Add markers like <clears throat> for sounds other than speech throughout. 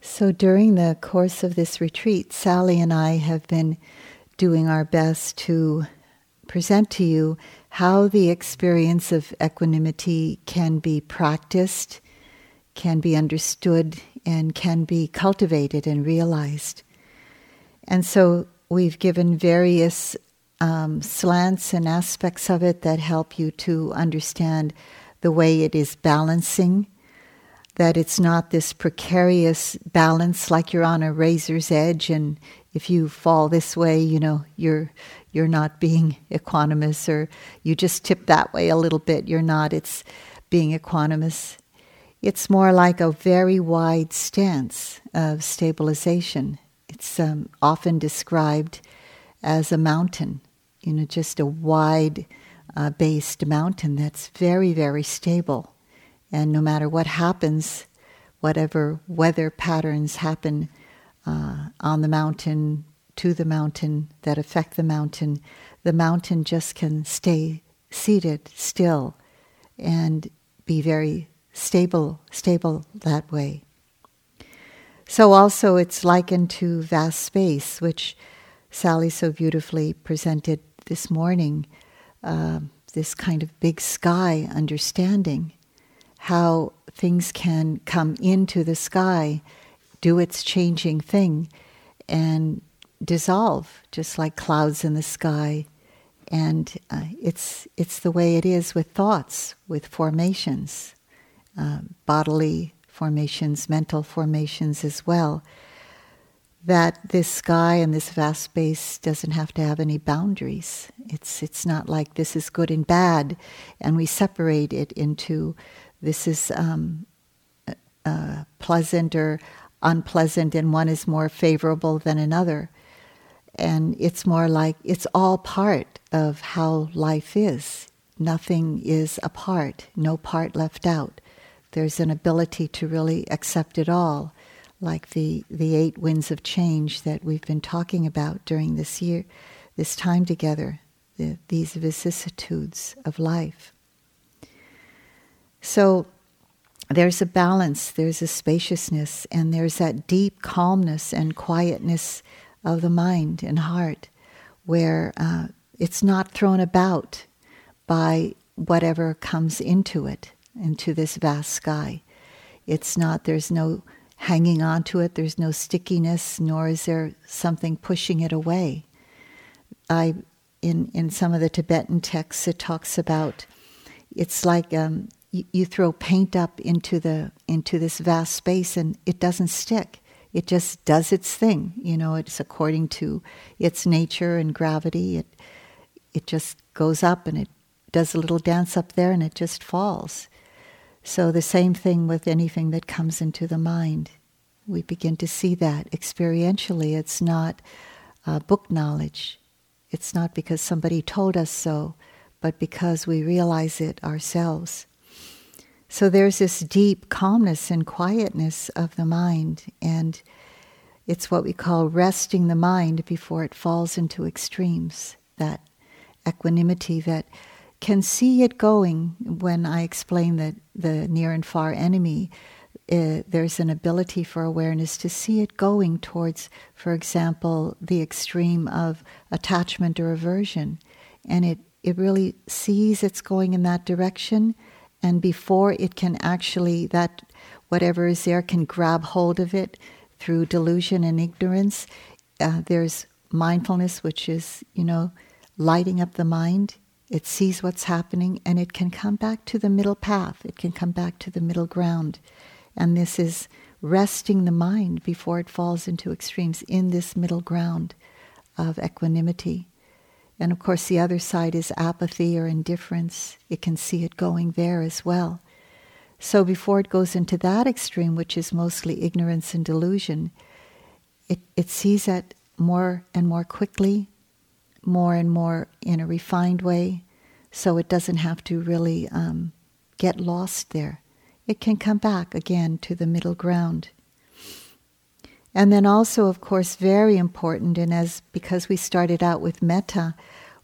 So, during the course of this retreat, Sally and I have been doing our best to present to you how the experience of equanimity can be practiced, can be understood, and can be cultivated and realized. And so, we've given various um, slants and aspects of it that help you to understand the way it is balancing that it's not this precarious balance like you're on a razor's edge and if you fall this way you know you're you're not being equanimous or you just tip that way a little bit you're not it's being equanimous. It's more like a very wide stance of stabilization. It's um, often described as a mountain you know just a wide uh, based mountain that's very very stable and no matter what happens, whatever weather patterns happen uh, on the mountain, to the mountain, that affect the mountain, the mountain just can stay seated still and be very stable, stable that way. So also it's likened to vast space, which Sally so beautifully presented this morning, uh, this kind of big sky understanding how things can come into the sky, do its changing thing, and dissolve, just like clouds in the sky. And uh, it's, it's the way it is with thoughts, with formations, uh, bodily formations, mental formations as well. That this sky and this vast space doesn't have to have any boundaries. It's, it's not like this is good and bad, and we separate it into this is um, uh, pleasant or unpleasant, and one is more favorable than another. And it's more like it's all part of how life is. Nothing is apart, no part left out. There's an ability to really accept it all, like the, the eight winds of change that we've been talking about during this year, this time together, the, these vicissitudes of life. So there's a balance, there's a spaciousness, and there's that deep calmness and quietness of the mind and heart where uh, it's not thrown about by whatever comes into it, into this vast sky. It's not, there's no hanging on to it, there's no stickiness, nor is there something pushing it away. I, in, in some of the Tibetan texts, it talks about it's like um, you, throw paint up into the into this vast space and it doesn't stick. It just does its thing you know it's according to its nature and gravity. It it just goes up and it does a little dance up there and it just falls. So the same thing with anything that comes into the mind. We begin to see that experientially. It's not uh, book knowledge. It's not because somebody told us so but because we realize it ourselves so there's this deep calmness and quietness of the mind, and it's what we call resting the mind before it falls into extremes. That equanimity that can see it going. When I explain that the near and far enemy, uh, there's an ability for awareness to see it going towards, for example, the extreme of attachment or aversion, and it it really sees it's going in that direction and before it can actually that whatever is there can grab hold of it through delusion and ignorance uh, there's mindfulness which is you know lighting up the mind. It sees what's happening and it can come back to the middle path. It can come back to the middle ground. And this is resting the mind before it falls into extremes in this middle ground of equanimity and of course, the other side is apathy or indifference. It can see it going there as well. So before it goes into that extreme, which is mostly ignorance and delusion, it, it sees it more and more quickly, more and more in a refined way, so it doesn't have to really um, get lost there. It can come back again to the middle ground. And then also, of course, very important, and as because we started out with metta,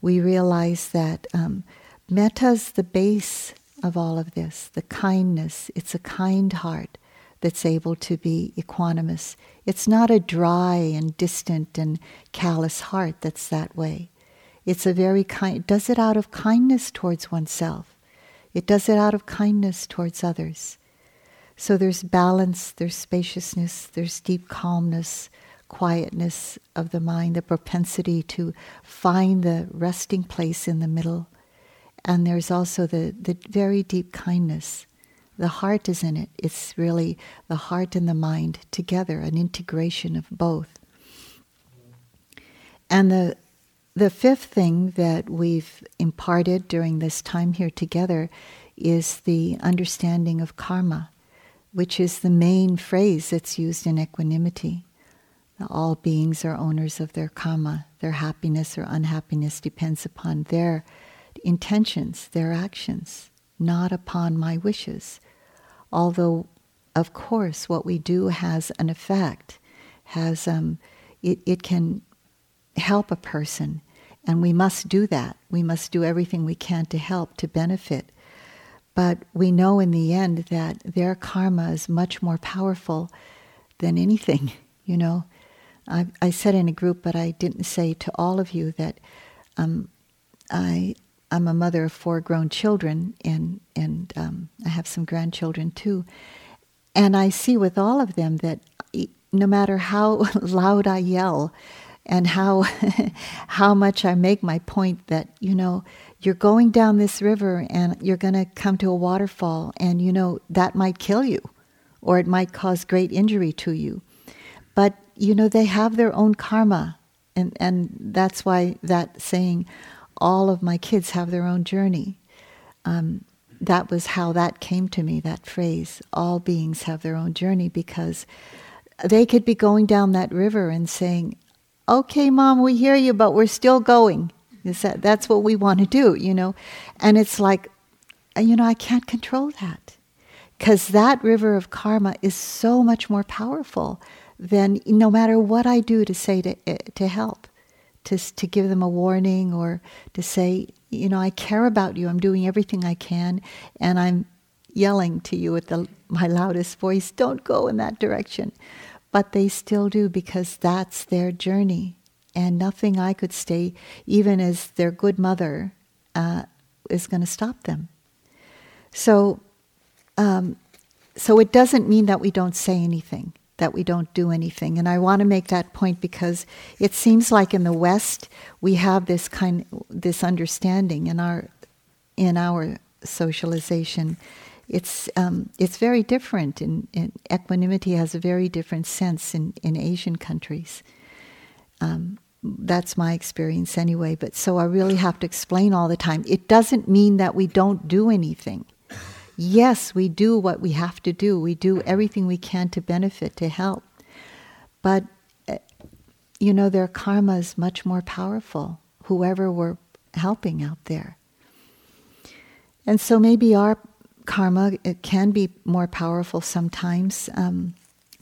we realize that um, metta is the base of all of this, the kindness. It's a kind heart that's able to be equanimous. It's not a dry and distant and callous heart that's that way. It's a very kind, it does it out of kindness towards oneself. It does it out of kindness towards others. So there's balance, there's spaciousness, there's deep calmness, quietness of the mind, the propensity to find the resting place in the middle. And there's also the, the very deep kindness. The heart is in it. It's really the heart and the mind together, an integration of both. And the the fifth thing that we've imparted during this time here together is the understanding of karma, which is the main phrase that's used in equanimity. All beings are owners of their karma. Their happiness or unhappiness depends upon their intentions, their actions, not upon my wishes. Although, of course, what we do has an effect, has um, it, it can help a person, and we must do that. We must do everything we can to help, to benefit. But we know in the end that their karma is much more powerful than anything, <laughs> you know. I, I said in a group, but I didn't say to all of you that um, I, I'm a mother of four grown children, and, and um, I have some grandchildren too. And I see with all of them that no matter how <laughs> loud I yell, and how <laughs> how much I make my point that you know you're going down this river and you're going to come to a waterfall and you know that might kill you or it might cause great injury to you. But you know they have their own karma and and that's why that saying all of my kids have their own journey. Um, that was how that came to me that phrase all beings have their own journey because they could be going down that river and saying okay, mom, we hear you, but we're still going. That, that's what we want to do, you know? And it's like, uh, you know, I can't control that. Because that river of karma is so much more powerful than no matter what I do to say to, eh, to help, to, to give them a warning or to say, you know, I care about you, I'm doing everything I can, and I'm yelling to you with the, my loudest voice, don't go in that direction but they still do because that's their journey. And nothing I could say, even as their good mother, uh, is going to stop them. So, um, so it doesn't mean that we don't say anything, that we don't do anything. And I want to make that point because it seems like in the West we have this kind, this understanding in our, in our socialization it's um, it's very different. In, equanimity has a very different sense in in Asian countries. Um, that's my experience anyway. But so I really have to explain all the time. It doesn't mean that we don't do anything. Yes, we do what we have to do. We do everything we can to benefit, to help. But uh, you know, their karma is much more powerful. Whoever we're helping out there. And so maybe our karma it can be more powerful sometimes um,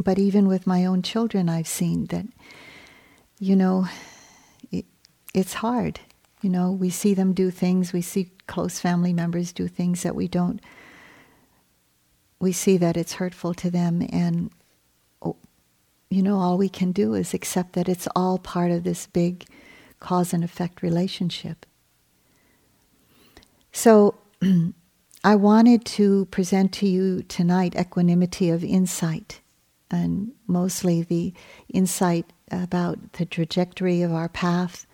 but even with my own children i've seen that you know it, it's hard. You know we see them do things we see close family members do things that we don't we see that it's hurtful to them and oh, you know all we can do is accept that it's all part of this big cause and effect relationship. So <clears throat> I wanted to present to you tonight equanimity of insight, and mostly the insight about the trajectory of our path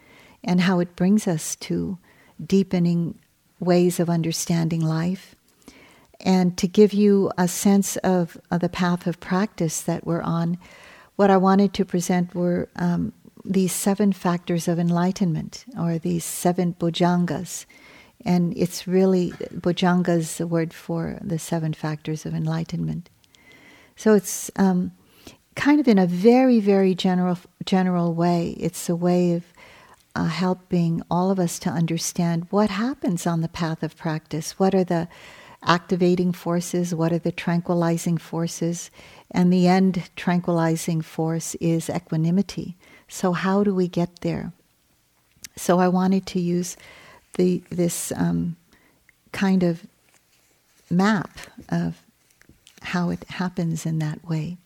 and how it brings us to deepening ways of understanding life, and to give you a sense of, of the path of practice that we're on. What I wanted to present were um, these seven factors of enlightenment, or these seven bojjhangas and it's really, the word for the seven factors of enlightenment. So it's um, kind of in a very, very general, general way. It's a way of uh, helping all of us to understand what happens on the path of practice. What are the activating forces? What are the tranquilizing forces? And the end tranquilizing force is equanimity. So, how do we get there? So, I wanted to use the this um, kind of map of how it happens in that way.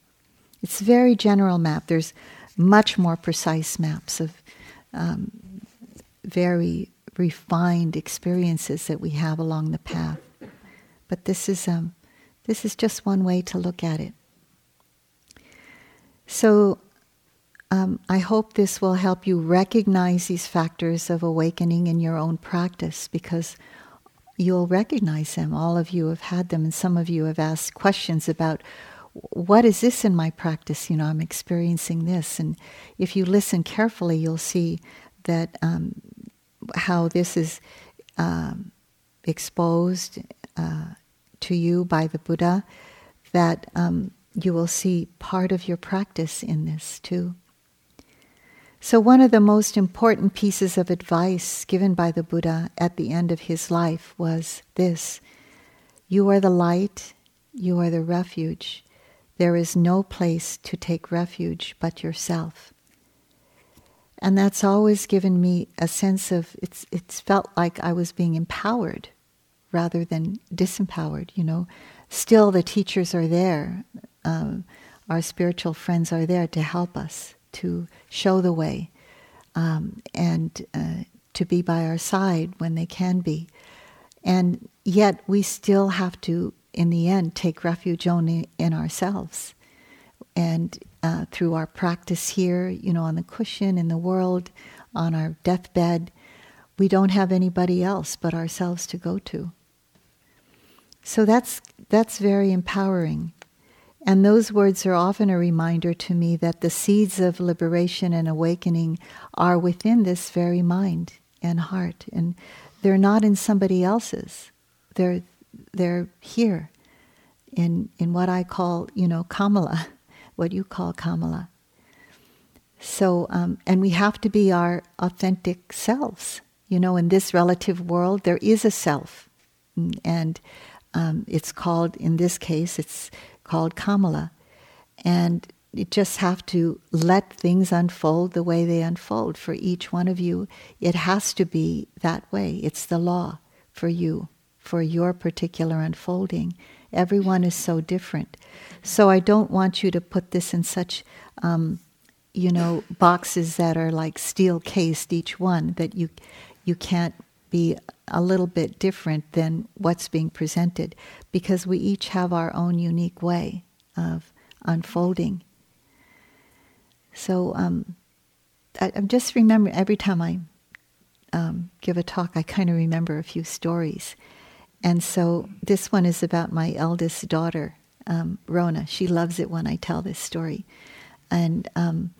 It's a very general map. There's much more precise maps of um, very refined experiences that we have along the path. But this is um, this is just one way to look at it. So um, I hope this will help you recognize these factors of awakening in your own practice because you'll recognize them. All of you have had them, and some of you have asked questions about what is this in my practice? You know, I'm experiencing this. And if you listen carefully, you'll see that um, how this is um, exposed uh, to you by the Buddha, that um, you will see part of your practice in this too. So, one of the most important pieces of advice given by the Buddha at the end of his life was this You are the light, you are the refuge. There is no place to take refuge but yourself. And that's always given me a sense of it's it's felt like I was being empowered rather than disempowered, you know. Still the teachers are there. Um, our spiritual friends are there to help us, to show the way, um, and uh, to be by our side when they can be. And yet we still have to in the end, take refuge only in ourselves. And uh, through our practice here, you know, on the cushion, in the world, on our deathbed, we don't have anybody else but ourselves to go to. So that's, that's very empowering. And those words are often a reminder to me that the seeds of liberation and awakening are within this very mind and heart. And they're not in somebody else's. They're, they're here in, in what I call, you know, Kamala, <laughs> what you call Kamala. So, um, and we have to be our authentic selves. You know, in this relative world, there is a self. And um, it's called, in this case, it's called Kamala. And you just have to let things unfold the way they unfold for each one of you. It has to be that way. It's the law for you for your particular unfolding. Everyone is so different. So I don't want you to put this in such, um, you know, boxes that are like steel cased each one that you you can't be a little bit different than what's being presented because we each have our own unique way of unfolding. So um, I, am just remembering every time I um, give a talk, I kind of remember a few stories. And so this one is about my eldest daughter, um, Rona. She loves it when I tell this story. And um,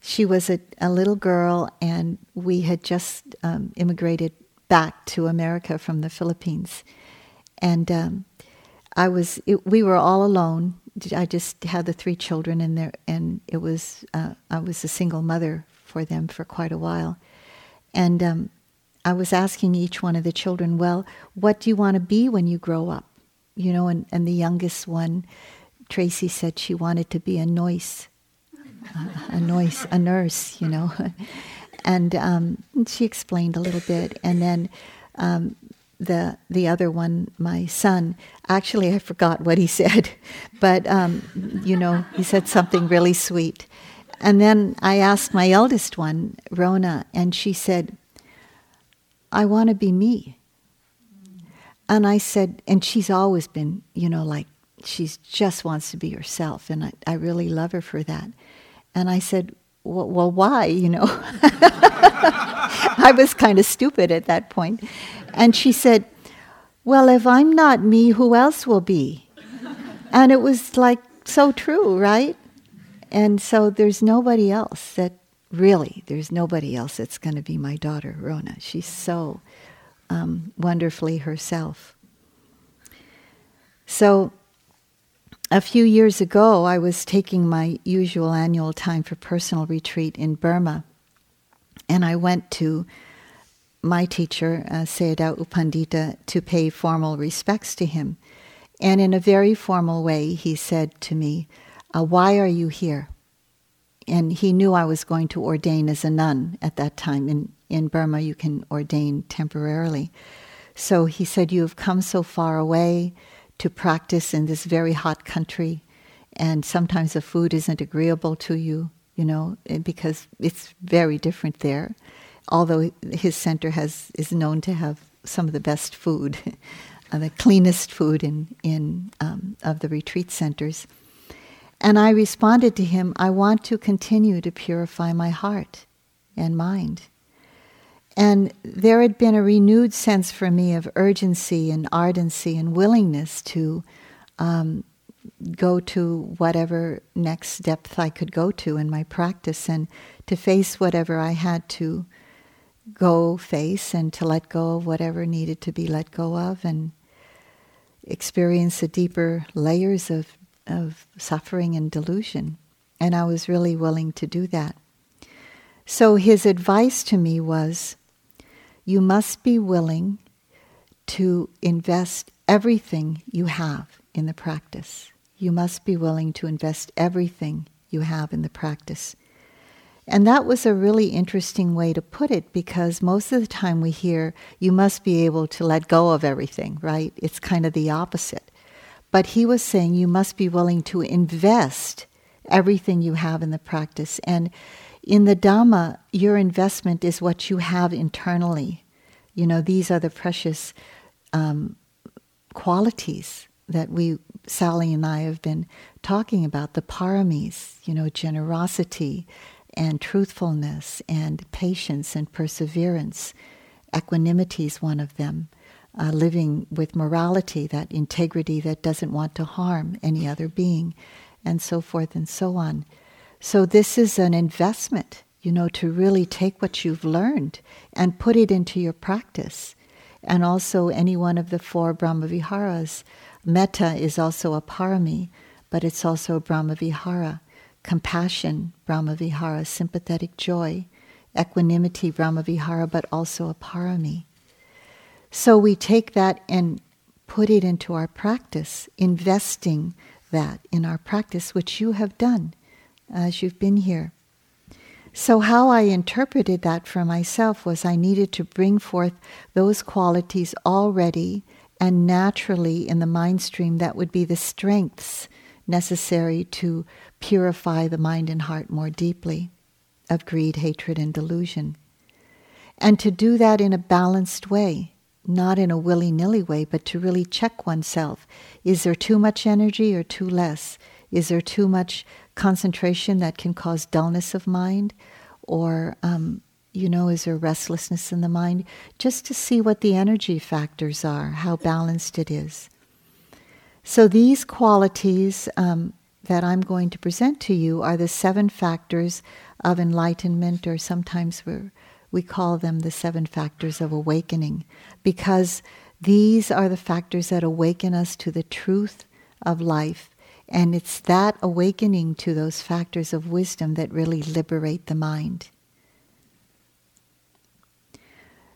she was a, a, little girl, and we had just um, immigrated back to America from the Philippines. And um, I was, it, we were all alone. I just had the three children, and there, and it was, uh, I was a single mother for them for quite a while. And um, I was asking each one of the children, well, what do you want to be when you grow up? You know, and, and the youngest one, Tracy said she wanted to be a nurse, <laughs> a nurse, a nurse, you know. <laughs> and um, she explained a little bit. And then um, the the other one, my son, actually I forgot what he <laughs> said, but um, you know, he said something really sweet. And then I asked my eldest one, Rona, and she said, I want to be me. And I said, and she's always been, you know, like she just wants to be herself. And I, I really love her for that. And I said, well, why, you know? <laughs> I was kind of stupid at that point. And she said, well, if I'm not me, who else will be? And it was like so true, right? And so there's nobody else that really, there's nobody else that's going to be my daughter, Rona. She's so um, wonderfully herself. So, a few years ago, I was taking my usual annual time for personal retreat in Burma, and I went to my teacher, uh, Sayadaw U Pandita, to pay formal respects to him. And in a very formal way, he said to me, uh, Why are you here? and he knew I was going to ordain as a nun at that time. In, in Burma, you can ordain temporarily. So he said, You have come so far away to practice in this very hot country, and sometimes the food isn't agreeable to you, you know, eh, because it's very different there. Although his center has is known to have some of the best food, <laughs> uh, the cleanest food in in um, of the retreat centers. And I responded to him, I want to continue to purify my heart and mind. And there had been a renewed sense for me of urgency and ardency and willingness to um, go to whatever next depth I could go to in my practice and to face whatever I had to go face and to let go of whatever needed to be let go of and experience the deeper layers of of suffering and delusion. And I was really willing to do that. So his advice to me was you must be willing to invest everything you have in the practice. You must be willing to invest everything you have in the practice. And that was a really interesting way to put it because most of the time we hear you must be able to let go of everything, right? It's kind of the opposite. But he was saying you must be willing to invest everything you have in the practice. And in the Dhamma, your investment is what you have internally. You know, these are the precious um, qualities that we, Sally and I, have been talking about the paramis, you know, generosity and truthfulness and patience and perseverance. Equanimity is one of them uh, living with morality, that integrity that doesn't want to harm any other being, and so forth and so on. So, this is an investment, you know, to really take what you've learned and put it into your practice. And also, any one of the four Brahmaviharas. Metta is also a parami, but it's also a Brahmavihara. Compassion, Brahmavihara. Sympathetic joy. Equanimity, Brahmavihara, but also a parami. So we take that and put it into our practice, investing that in our practice, which you have done as you've been here. So, how I interpreted that for myself was I needed to bring forth those qualities already and naturally in the mind stream that would be the strengths necessary to purify the mind and heart more deeply of greed, hatred, and delusion. And to do that in a balanced way, not in a willy nilly way, but to really check oneself. Is there too much energy or too less? Is there too much concentration that can cause dullness of mind? Or, um, you know, is there restlessness in the mind? Just to see what the energy factors are, how balanced it is. So, these qualities um, that I'm going to present to you are the seven factors of enlightenment, or sometimes we're we call them the seven factors of awakening because these are the factors that awaken us to the truth of life. And it's that awakening to those factors of wisdom that really liberate the mind.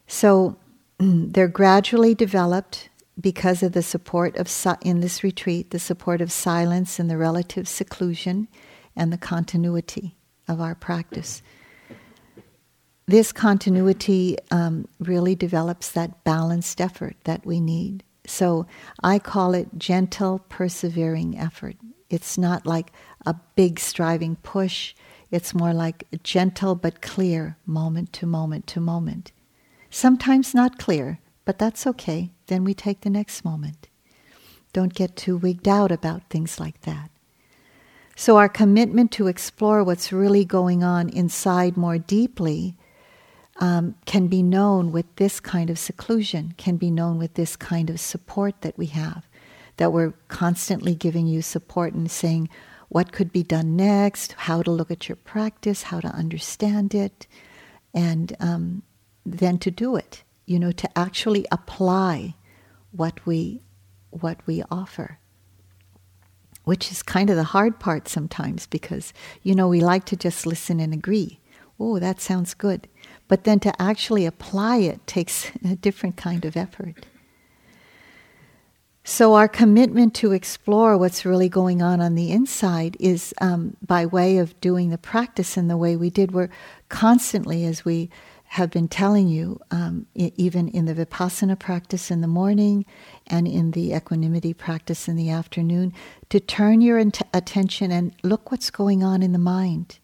So <clears throat> they're gradually developed because of the support of in this retreat, the support of silence and the relative seclusion and the continuity of our practice this continuity um, really develops that balanced effort that we need. So I call it gentle, persevering effort. It's not like a big striving push, it's more like gentle but clear, moment to moment to moment. Sometimes not clear, but that's okay. Then we take the next moment. Don't get too wigged out about things like that. So, our commitment to explore what's really going on inside more deeply um, can be known with this kind of seclusion, can be known with this kind of support that we have, that we're constantly giving you support and saying what could be done next, how to look at your practice, how to understand it, and um, then to do it. You know, to actually apply what we what we offer. Which is kind of the hard part sometimes because you know we like to just listen and agree. Oh that sounds good but then to actually apply it takes <laughs> a different kind of effort. So, our commitment to explore what's really going on on the inside is um, by way of doing the practice in the way we did. We're constantly, as we have been telling you, um, even in the Vipassana practice in the morning and in the equanimity practice in the afternoon, to turn your attention and look what's going on in the mind.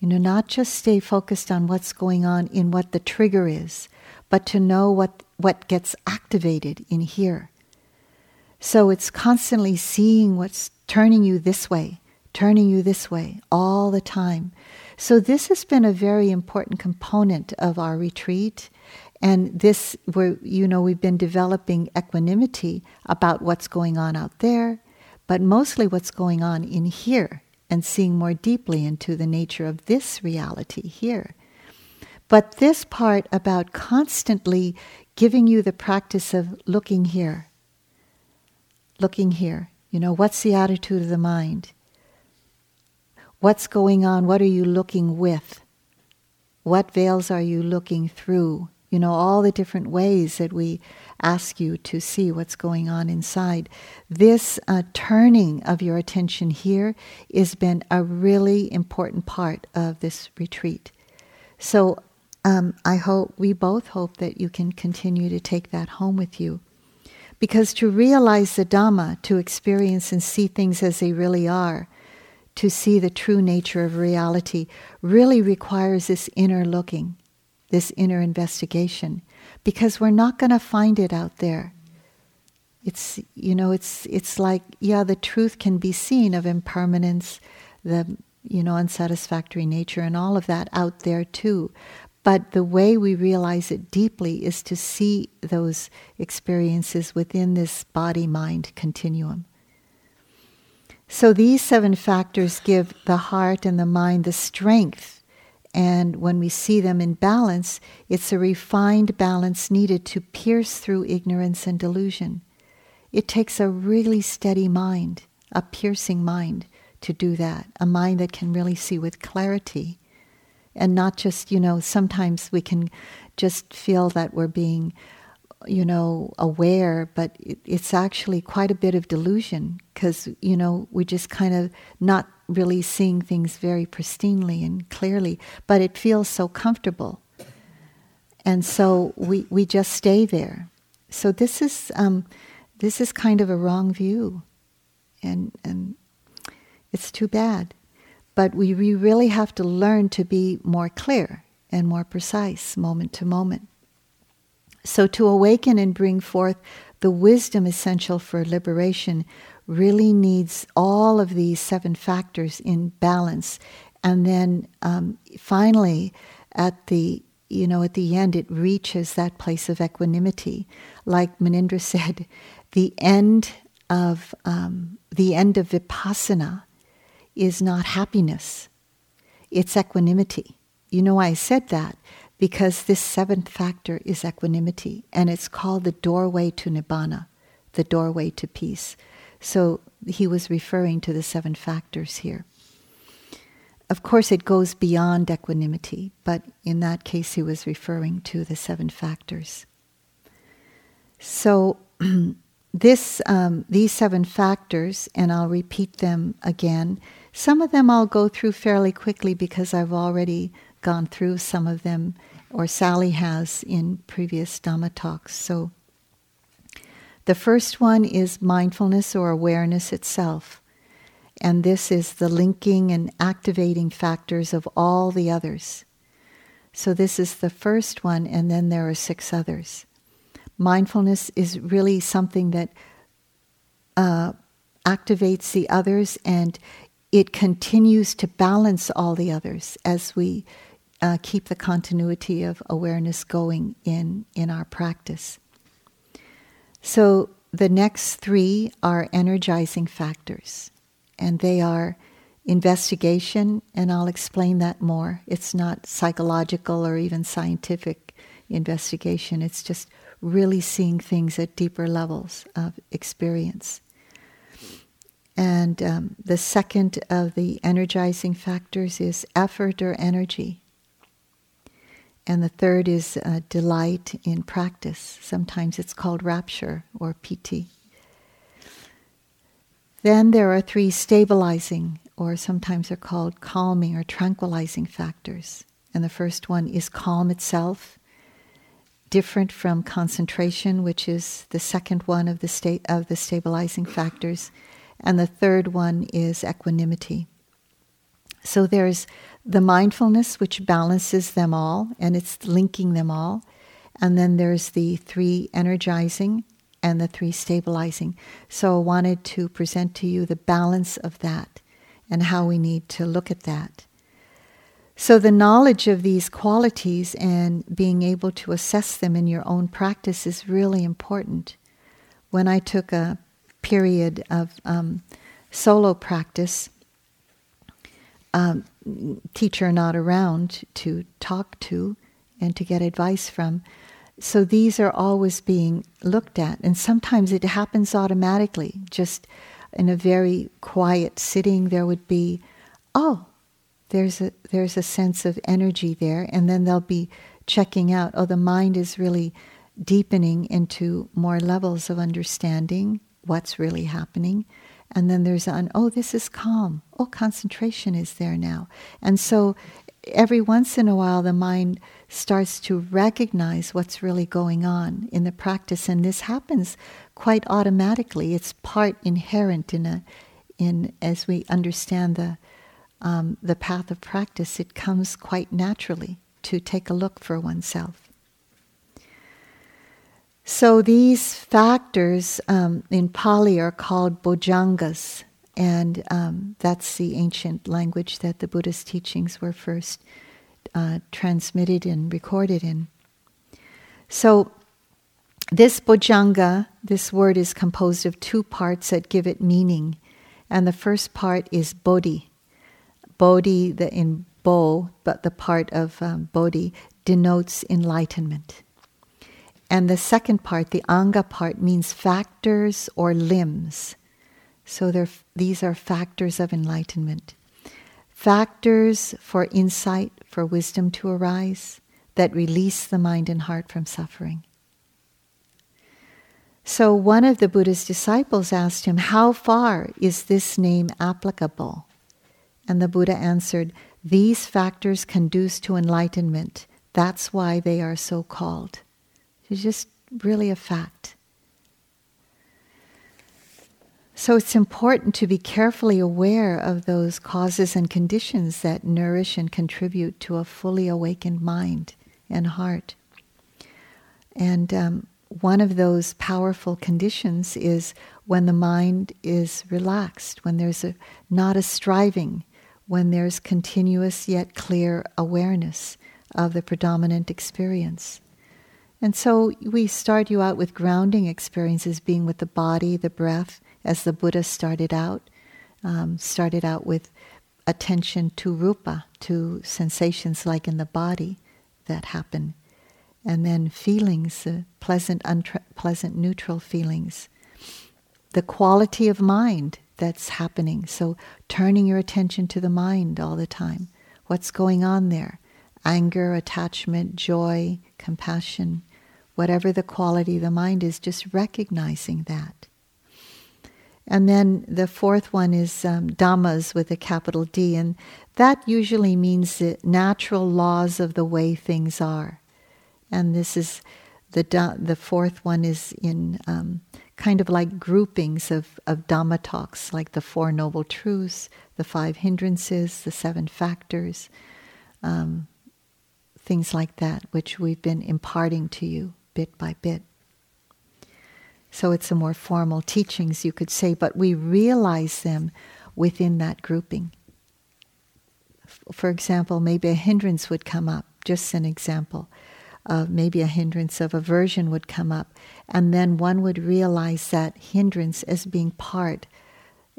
You know, not just stay focused on what's going on in what the trigger is, but to know what, what gets activated in here. So it's constantly seeing what's turning you this way, turning you this way all the time. So this has been a very important component of our retreat. And this, where you know, we've been developing equanimity about what's going on out there, but mostly what's going on in here and seeing more deeply into the nature of this reality here. But this part about constantly giving you the practice of looking here, looking here, you know, what's the attitude of the mind? What's going on? What are you looking with? What veils are you looking through? You know, all the different ways that we ask you to see what's going on inside. This uh, turning of your attention here has been a really important part of this retreat. So um, I hope, we both hope that you can continue to take that home with you. Because to realize the Dhamma, to experience and see things as they really are, to see the true nature of reality, really requires this inner looking, this inner investigation, because we're not going to find it out there. It's, you know, it's, it's like, yeah, the truth can be seen of impermanence, the, you know, unsatisfactory nature, and all of that out there too. But the way we realize it deeply is to see those experiences within this body mind continuum. So these seven factors give the heart and the mind the strength. And when we see them in balance, it's a refined balance needed to pierce through ignorance and delusion. It takes a really steady mind, a piercing mind, to do that, a mind that can really see with clarity and not just, you know, sometimes we can just feel that we're being, you know, aware, but it, it's actually quite a bit of delusion because, you know, we're just kind of not really seeing things very pristinely and clearly, but it feels so comfortable. And so we, we just stay there. So this is, um, this is kind of a wrong view. And, and it's too bad. But we, we really have to learn to be more clear and more precise moment to moment. So, to awaken and bring forth the wisdom essential for liberation really needs all of these seven factors in balance. And then um, finally, at the you know, at the end, it reaches that place of equanimity. Like Munindra <laughs> said, the end of um, the end of vipassana is not happiness, it's equanimity. You know, I said that because this seventh factor is equanimity, and it's called the doorway to nibbana, the doorway to peace. So he was referring to the seven factors here. Of course, it goes beyond equanimity, but in that case, he was referring to the seven factors. So, <clears throat> this, um, these seven factors, and I'll repeat them again, some of them I'll go through fairly quickly because I've already gone through some of them, or Sally has in previous Dhamma talks. So the first one is mindfulness or awareness itself. And this is the linking and activating factors of all the others. So this is the first one, and then there are six others. Mindfulness is really something that uh, activates the others and it continues to balance all the others as we uh, keep the continuity of awareness going in, in our practice. So the next three are energizing factors, and they are investigation, and I'll explain that more. It's not psychological or even scientific investigation, it's just really seeing things at deeper levels of experience. And um, the second of the energizing factors is effort or energy. And the third is uh, delight in practice. Sometimes it's called rapture or piti. Then there are three stabilizing, or sometimes they're called calming or tranquilizing factors. And the first one is calm itself, different from concentration, which is the second one of the state of the stabilizing factors. And the third one is equanimity. So there's the mindfulness, which balances them all, and it's linking them all. And then there's the three energizing and the three stabilizing. So I wanted to present to you the balance of that and how we need to look at that. So, the knowledge of these qualities and being able to assess them in your own practice is really important. When I took a period of um, solo practice, um, teacher not around to talk to and to get advice from. So these are always being looked at, and sometimes it happens automatically. Just in a very quiet sitting, there would be, oh, there's a there's a sense of energy there, and then they'll be checking out. Oh, the mind is really deepening into more levels of understanding what's really happening. And then there's an, oh, this is calm. Oh, concentration is there now. And so every once in a while, the mind starts to recognize what's really going on in the practice. And this happens quite automatically. It's part inherent in a, in as we understand the, um, the path of practice, it comes quite naturally to take a look for oneself. So these factors um, in Pali are called bojjhangas, and um, that's the ancient language that the Buddhist teachings were first uh, transmitted and recorded in. So this bojjhanga, this word is composed of two parts that give it meaning, and the first part is bodhi. Bodhi, the in bo, but the part of um, bodhi denotes enlightenment. And the second part, the anga part, means factors or limbs. So these are factors of enlightenment. Factors for insight, for wisdom to arise, that release the mind and heart from suffering. So one of the Buddha's disciples asked him, How far is this name applicable? And the Buddha answered, These factors conduce to enlightenment. That's why they are so called. It's just really a fact. So it's important to be carefully aware of those causes and conditions that nourish and contribute to a fully awakened mind and heart. And um, one of those powerful conditions is when the mind is relaxed, when there's a, not a striving, when there's continuous yet clear awareness of the predominant experience. And so we start you out with grounding experiences, being with the body, the breath, as the Buddha started out. Um, started out with attention to rupa, to sensations like in the body that happen, and then feelings, uh, pleasant, unpleasant, neutral feelings. The quality of mind that's happening. So turning your attention to the mind all the time. What's going on there? Anger, attachment, joy, compassion, whatever the quality of the mind is, just recognizing that. And then the fourth one is um, dhammas with a capital D, and that usually means the natural laws of the way things are. And this is the the fourth one is in um, kind of like groupings of, of Dhamma talks, like the Four Noble Truths, the Five Hindrances, the Seven Factors, um, things like that, which we've been imparting to you bit by bit. So it's a more formal teachings, you could say, but we realize them within that grouping. For example, maybe a hindrance would come up, just an example. Uh, maybe a hindrance of aversion would come up, and then one would realize that hindrance as being part,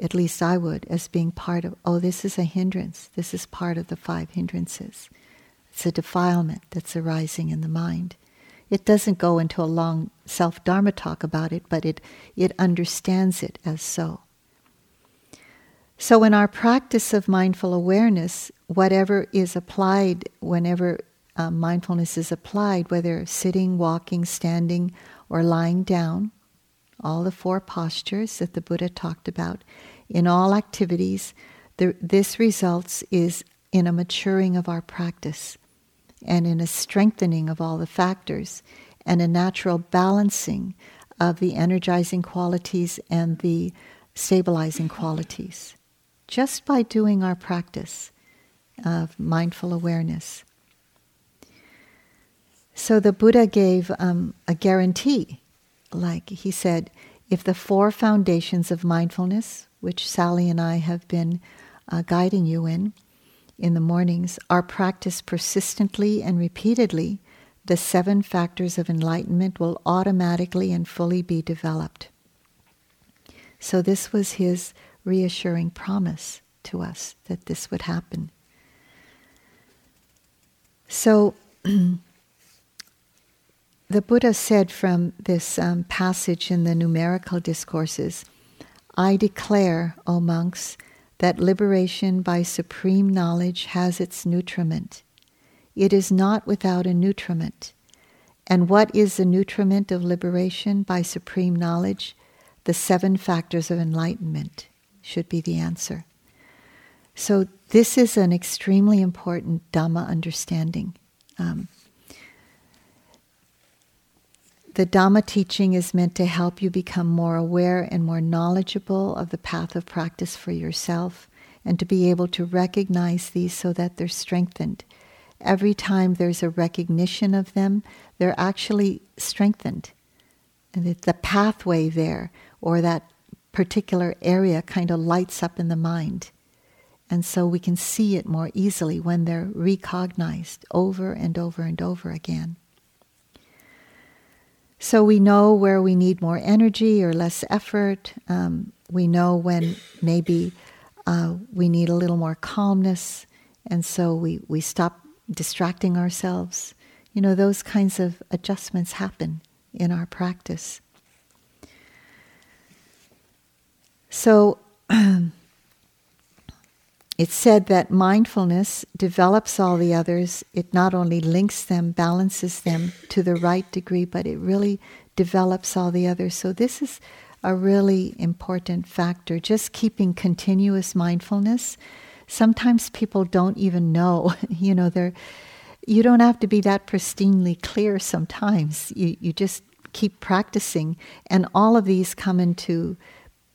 at least I would, as being part of, oh, this is a hindrance. This is part of the five hindrances. It's a defilement that's arising in the mind. It doesn't go into a long self dharma talk about it, but it, it understands it as so. So, in our practice of mindful awareness, whatever is applied, whenever uh, mindfulness is applied, whether sitting, walking, standing, or lying down, all the four postures that the Buddha talked about, in all activities, the, this results is in a maturing of our practice and in a strengthening of all the factors and a natural balancing of the energizing qualities and the stabilizing qualities just by doing our practice of mindful awareness. So the Buddha gave um, a guarantee. Like he said, if the four foundations of mindfulness, which Sally and I have been uh, guiding you in in the mornings, are practiced persistently and repeatedly, the seven factors of enlightenment will automatically and fully be developed. So, this was his reassuring promise to us that this would happen. So, <clears throat> the Buddha said from this um, passage in the numerical discourses I declare, O monks, that liberation by supreme knowledge has its nutriment. It is not without a nutriment. And what is the nutriment of liberation by supreme knowledge? The seven factors of enlightenment should be the answer. So, this is an extremely important Dhamma understanding. Um, the Dhamma teaching is meant to help you become more aware and more knowledgeable of the path of practice for yourself and to be able to recognize these so that they're strengthened. Every time there's a recognition of them, they're actually strengthened. And it's the pathway there or that particular area kind of lights up in the mind. And so we can see it more easily when they're recognized over and over and over again. So we know where we need more energy or less effort. Um, we know when maybe uh, we need a little more calmness, and so we, we stop distracting ourselves. You know, those kinds of adjustments happen in our practice. So <clears throat> It's said that mindfulness develops all the others. It not only links them, balances them to the right degree, but it really develops all the others. So, this is a really important factor. Just keeping continuous mindfulness. Sometimes people don't even know, <laughs> you know, they're, you don't have to be that pristinely clear sometimes. You, you just keep practicing, and all of these come into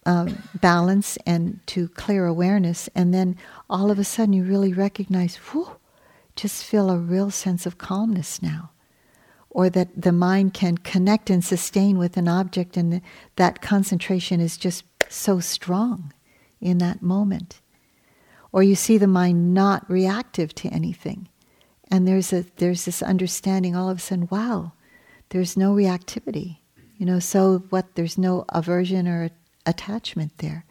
um, balance and to clear awareness. And then all of a sudden you really recognize, whew, just feel a real sense of calmness now. Or that the mind can connect and sustain with an object, and that concentration is just so strong in that moment. Or you see the mind not reactive to anything. And there's, a, there's this understanding all of a sudden, wow, there's no reactivity. You know, so what? There's no aversion or attachment there.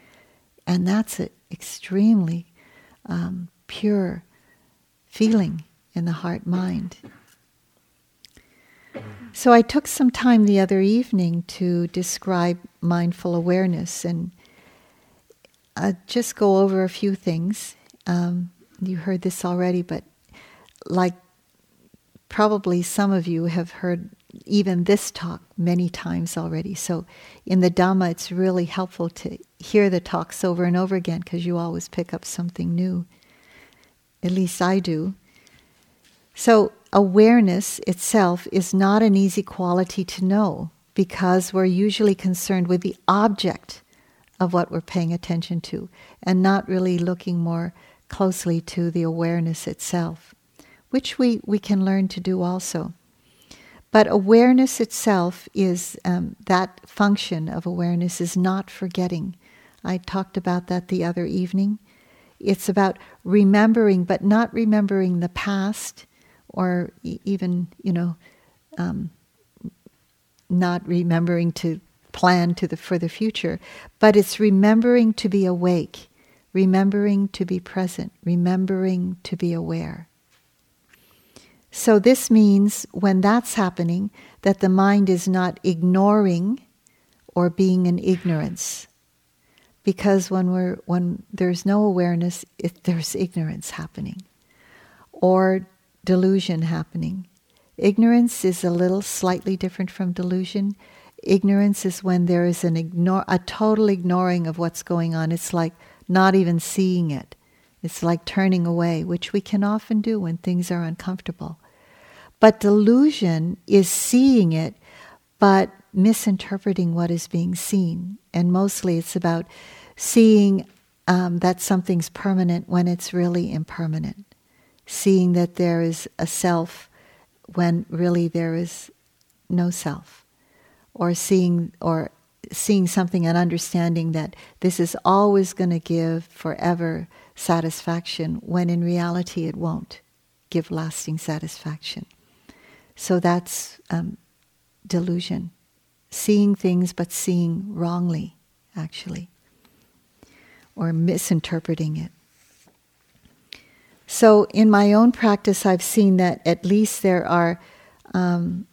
And that's an extremely um, pure feeling in the heart mind. So I took some time the other evening to describe mindful awareness and uh, just go over a few things. Um, you heard this already, but like probably some of you have heard even this talk many times already. So in the Dhamma, it's really helpful to hear the talks over and over again because you always pick up something new. At least I do. So awareness itself is not an easy quality to know because we're usually concerned with the object of what we're paying attention to and not really looking more closely to the awareness itself, which we, we can learn to do also. But awareness itself is um, that function of awareness is not forgetting. I talked about that the other evening. It's about remembering, but not remembering the past or e- even, you know, um, not remembering to plan to the, for the future, but it's remembering to be awake, remembering to be present, remembering to be aware. So, this means when that's happening, that the mind is not ignoring or being in ignorance. Because when, we're, when there's no awareness, it, there's ignorance happening or delusion happening. Ignorance is a little slightly different from delusion. Ignorance is when there is an ignore, a total ignoring of what's going on. It's like not even seeing it. It's like turning away, which we can often do when things are uncomfortable. But delusion is seeing it, but misinterpreting what is being seen. And mostly it's about seeing um, that something's permanent when it's really impermanent. Seeing that there is a self when really there is no self. Or seeing, or seeing something and understanding that this is always going to give forever satisfaction when in reality it won't give lasting satisfaction. So that's um, delusion. Seeing things but seeing wrongly, actually, or misinterpreting it. So in my own practice, I've seen that at least there are um,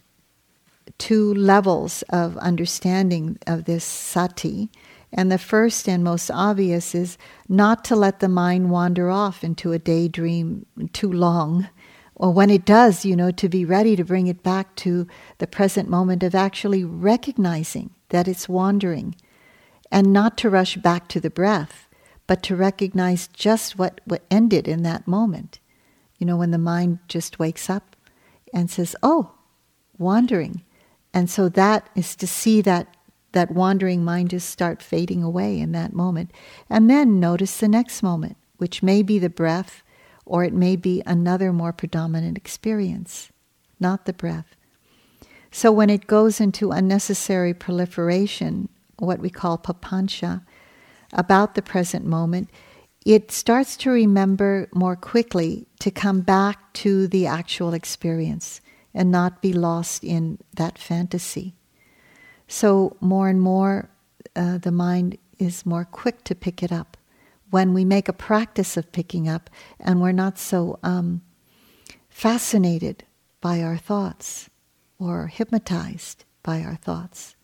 two levels of understanding of this sati. And the first and most obvious is not to let the mind wander off into a daydream too long. Or when it does, you know, to be ready to bring it back to the present moment of actually recognizing that it's wandering and not to rush back to the breath, but to recognize just what, what ended in that moment. You know, when the mind just wakes up and says, Oh, wandering. And so that is to see that that wandering mind just start fading away in that moment. And then notice the next moment, which may be the breath or it may be another more predominant experience, not the breath. So when it goes into unnecessary proliferation, what we call papancha, about the present moment, it starts to remember more quickly to come back to the actual experience and not be lost in that fantasy. So, more and more, uh, the mind is more quick to pick it up. When we make a practice of picking up and we're not so um, fascinated by our thoughts or hypnotized by our thoughts.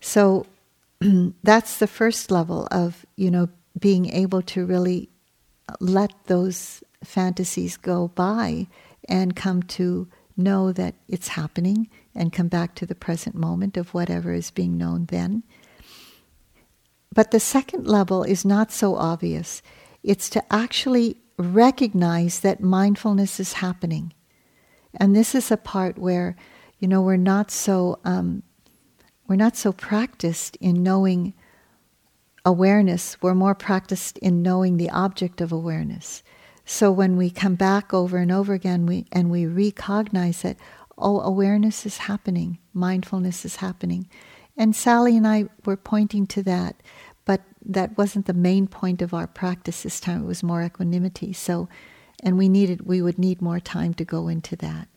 So, <clears throat> that's the first level of, you know, being able to really let those fantasies go by and come to know that it's happening and come back to the present moment of whatever is being known then. But the second level is not so obvious. It's to actually recognize that mindfulness is happening. And this is a part where, you know, we're not so um, we're not so practiced in knowing awareness. We're more practiced in knowing the object of awareness. So when we come back over and over again we, and we recognize that, oh, awareness is happening, mindfulness is happening. And Sally and I were pointing to that, that wasn't the main point of our practice this time. It was more equanimity. So, and we needed, we would need more time to go into that.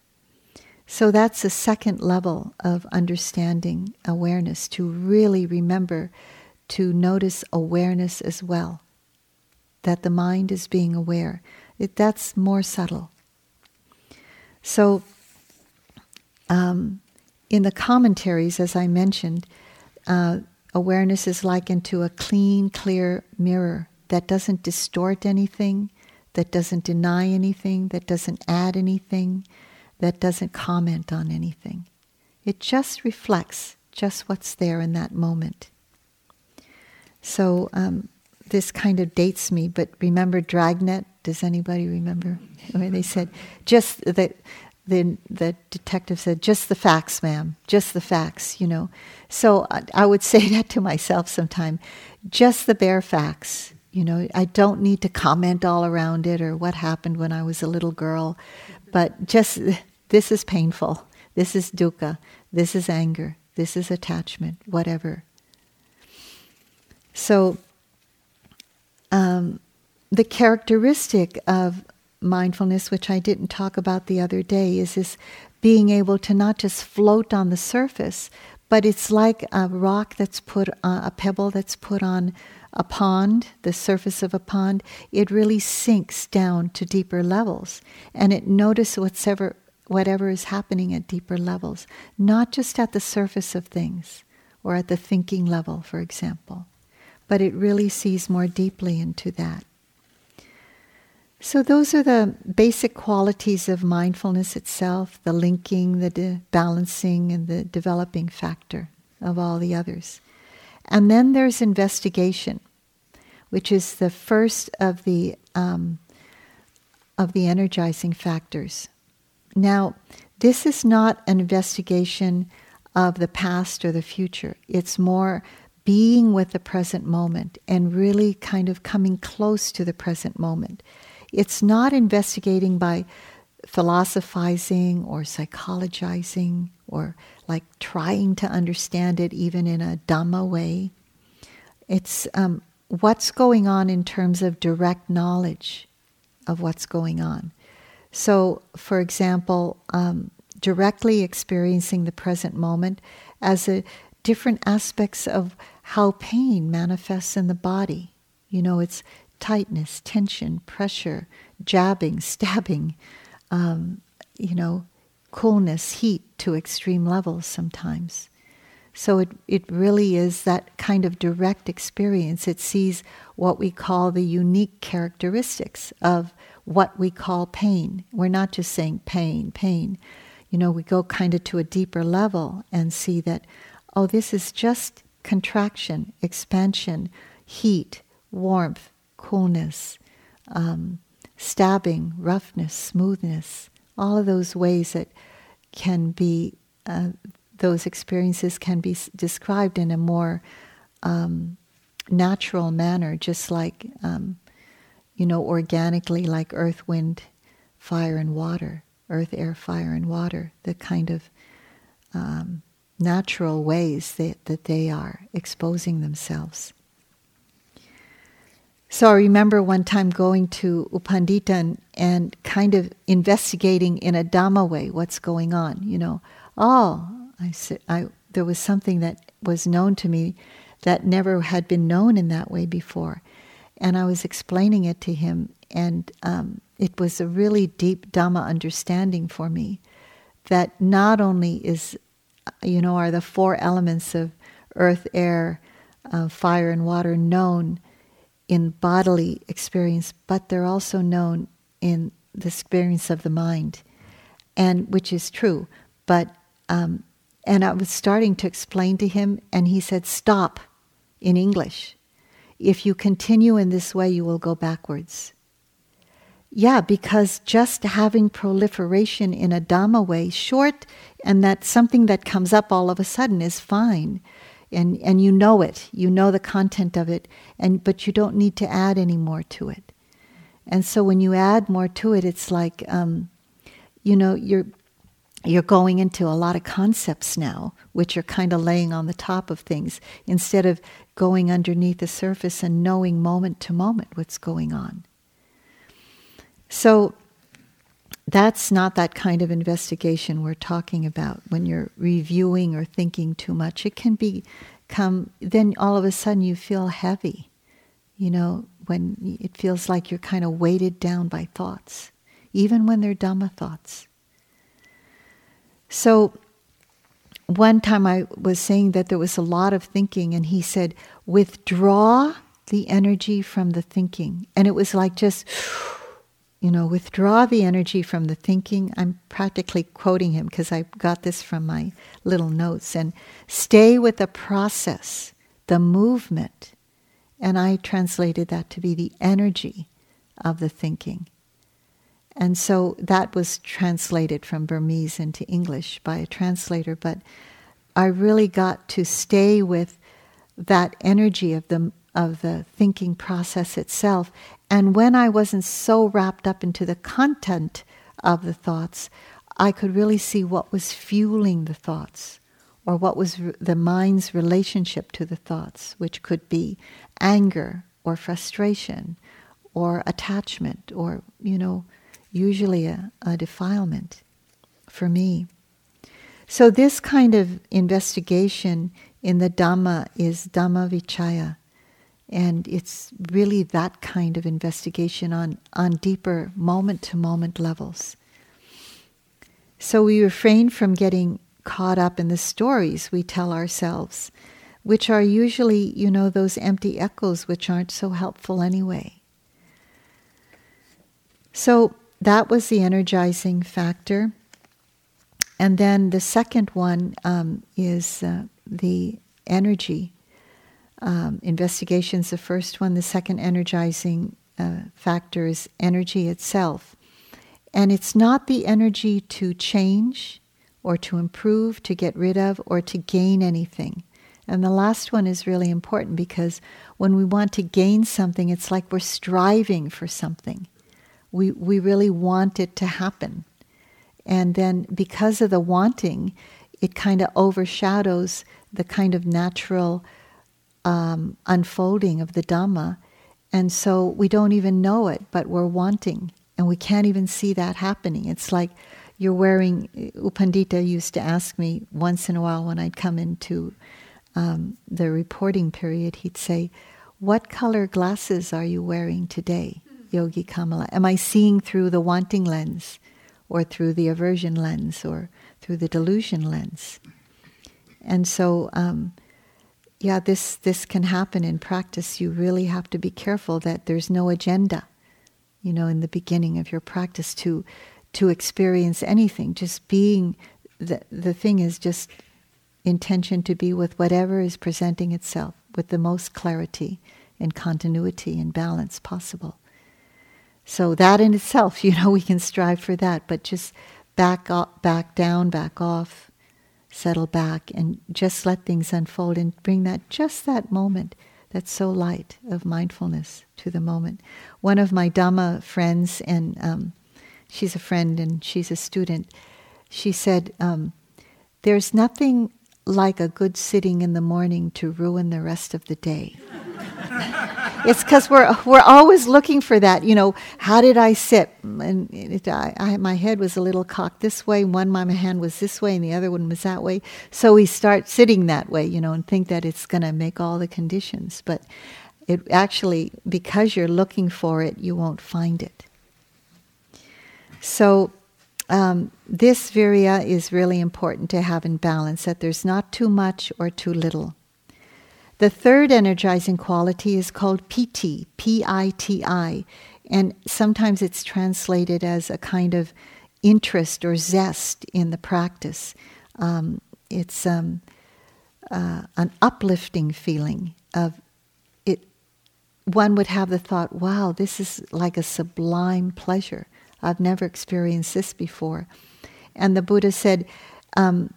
So that's a second level of understanding awareness to really remember to notice awareness as well that the mind is being aware. It, that's more subtle. So, um, in the commentaries, as I mentioned, uh, awareness is likened to a clean, clear mirror that doesn't distort anything, that doesn't deny anything, that doesn't add anything, that doesn't comment on anything. It just reflects just what's there in that moment. So, um, this kind of dates me, but remember Dragnet? Does anybody remember? <laughs> Where they said, just the, the, the detective said, just the facts, ma'am, just the facts, you know. So I, I would <laughs> say that to myself sometime, just the bare facts. You know, I don't need to comment all around it or what happened when I was a little girl, but just this is painful. This is dukkha. This is anger. This is attachment, whatever. So um, the characteristic of mindfulness, which I didn't talk about the other day, is this being able to not just float on the surface, but it's like a rock that's put, uh, a pebble that's put on a pond, the surface of a pond. It really sinks down to deeper levels, and it notices whatever whatever is happening at deeper levels, not just at the surface of things or at the thinking level, for example but it really sees more deeply into that. So, those are the basic qualities of mindfulness itself the linking, the de- balancing, and the developing factor of all the others. And then there's investigation, which is the first of the, um, of the energizing factors. Now, this is not an investigation of the past or the future. It's more being with the present moment and really kind of coming close to the present moment. It's not investigating by philosophizing or psychologizing or like trying to understand it even in a Dhamma way. It's um, what's going on in terms of direct knowledge of what's going on. So, for example, um, directly experiencing the present moment as a different aspects of how pain manifests in the body. You know, it's tightness, tension, pressure, jabbing, <laughs> stabbing, um, you know, coolness, heat to extreme levels sometimes. So it, it really is that kind of direct experience. It sees what we call the unique characteristics of what we call pain. We're not just saying pain, pain. You know, we go kind of to a deeper level and see that, oh, this is just contraction, expansion, heat, warmth, coolness, um, stabbing, roughness, smoothness, all of those ways that can be, uh, those experiences can be described in a more um, natural manner, just like, um, you know, organically, like earth, wind, fire, and water, earth, air, fire, and water, the kind of um, natural ways that, that they are exposing themselves. So I remember one time going to U Pandita and, kind of investigating in a Dhamma way what's going on. You know, oh, I said, I there was something that was known to me that never had been known in that way before, and I was explaining it to him, and um, it was a really deep Dhamma understanding for me that not only is, you know, are the four elements of earth, air, uh, fire, and water known in bodily experience, but they're also known in the experience of the mind, and which is true. But um, and I was starting to explain to him, and he said, "Stop," in English. If you continue in this way, you will go backwards. Yeah, because just having proliferation in a Dhamma way, short, and that something that comes up all of a sudden is fine and and you know it. You know the content of it. And but you don't need to add any more to it. And so when you add more to it it's like um, you know you're you're going into a lot of concepts now which are kind of laying on the top of things instead of going underneath the surface and knowing moment to moment what's going on. So that's not that kind of investigation we're talking about when you're reviewing or thinking too much. It can become, then all of a sudden you feel heavy, you know, when it feels like you're kind of weighted down by thoughts, even when they're Dhamma thoughts. So, one time I was saying that there was a lot of thinking, and he said, withdraw the energy from the thinking. And it was like just you know, withdraw the energy from the thinking. I'm practically quoting him because I got this from my little notes. And stay with the process, the movement. And I translated that to be the energy of the thinking. And so that was translated from Burmese into English by a translator. But I really got to stay with that energy of the of the thinking process itself. And when I wasn't so wrapped up into the content of the thoughts, I could really see what was fueling the thoughts or what was the mind's relationship to the thoughts, which could be anger or frustration or attachment or, you know, usually a, a defilement for me. So, this kind of investigation in the Dhamma is Dhamma Vichaya. And it's really that kind of investigation on, on deeper moment to moment levels. So we refrain from getting caught up in the stories we tell ourselves, which are usually, you know, those empty echoes which aren't so helpful anyway. So that was the energizing factor. And then the second one um, is uh, the energy um, investigations, the first one. The second energizing uh, factor is energy itself. And it's not the energy to change or to improve, to get rid of, or to gain anything. And the last one is really important because when we want to gain something, it's like we're striving for something. We, we really want it to happen. And then because of the wanting, it kind of overshadows the kind of natural um, unfolding of the Dhamma. And so we don't even know it, but we're wanting. And we can't even see that happening. It's like you're wearing, U Pandita used to ask me once in a while when I'd come into um, the reporting period, he'd say, What color glasses are you wearing today, Yogi Kamala? Am I seeing through the wanting lens, or through the aversion lens, or through the delusion lens? And so, um, yeah, this, this can happen in practice. You really have to be careful that there's no agenda, you know, in the beginning of your practice to, to experience anything. Just being, the, the thing is just intention to be with whatever is presenting itself with the most clarity and continuity and balance possible. So that in itself, <laughs> you know, we can strive for that, but just back up, back down, back off, settle back, and just let things unfold and bring that just that moment that's so light of mindfulness to the moment. One of my Dhamma friends, and um, she's a friend and she's a student, she said, um, "There's nothing like a good sitting in the morning to ruin the rest of the day. it's because we're we're always looking for that. You know, how did I sit? And it, I, I, my head was a little cocked this way. One my hand was this way, and the other one was that way. So we start sitting that way, you know, and think that it's going to make all the conditions. But it actually, because you're looking for it, you won't find it. So um, this virya is really important to have in balance, that there's not too much or too little. The third energizing quality is called piti, P I T I, and sometimes it's translated as a kind of interest or zest in the practice. Um, it's um, uh, an uplifting feeling of it. One would have the thought, wow, this is like a sublime pleasure. I've never experienced this before. And the Buddha said, um,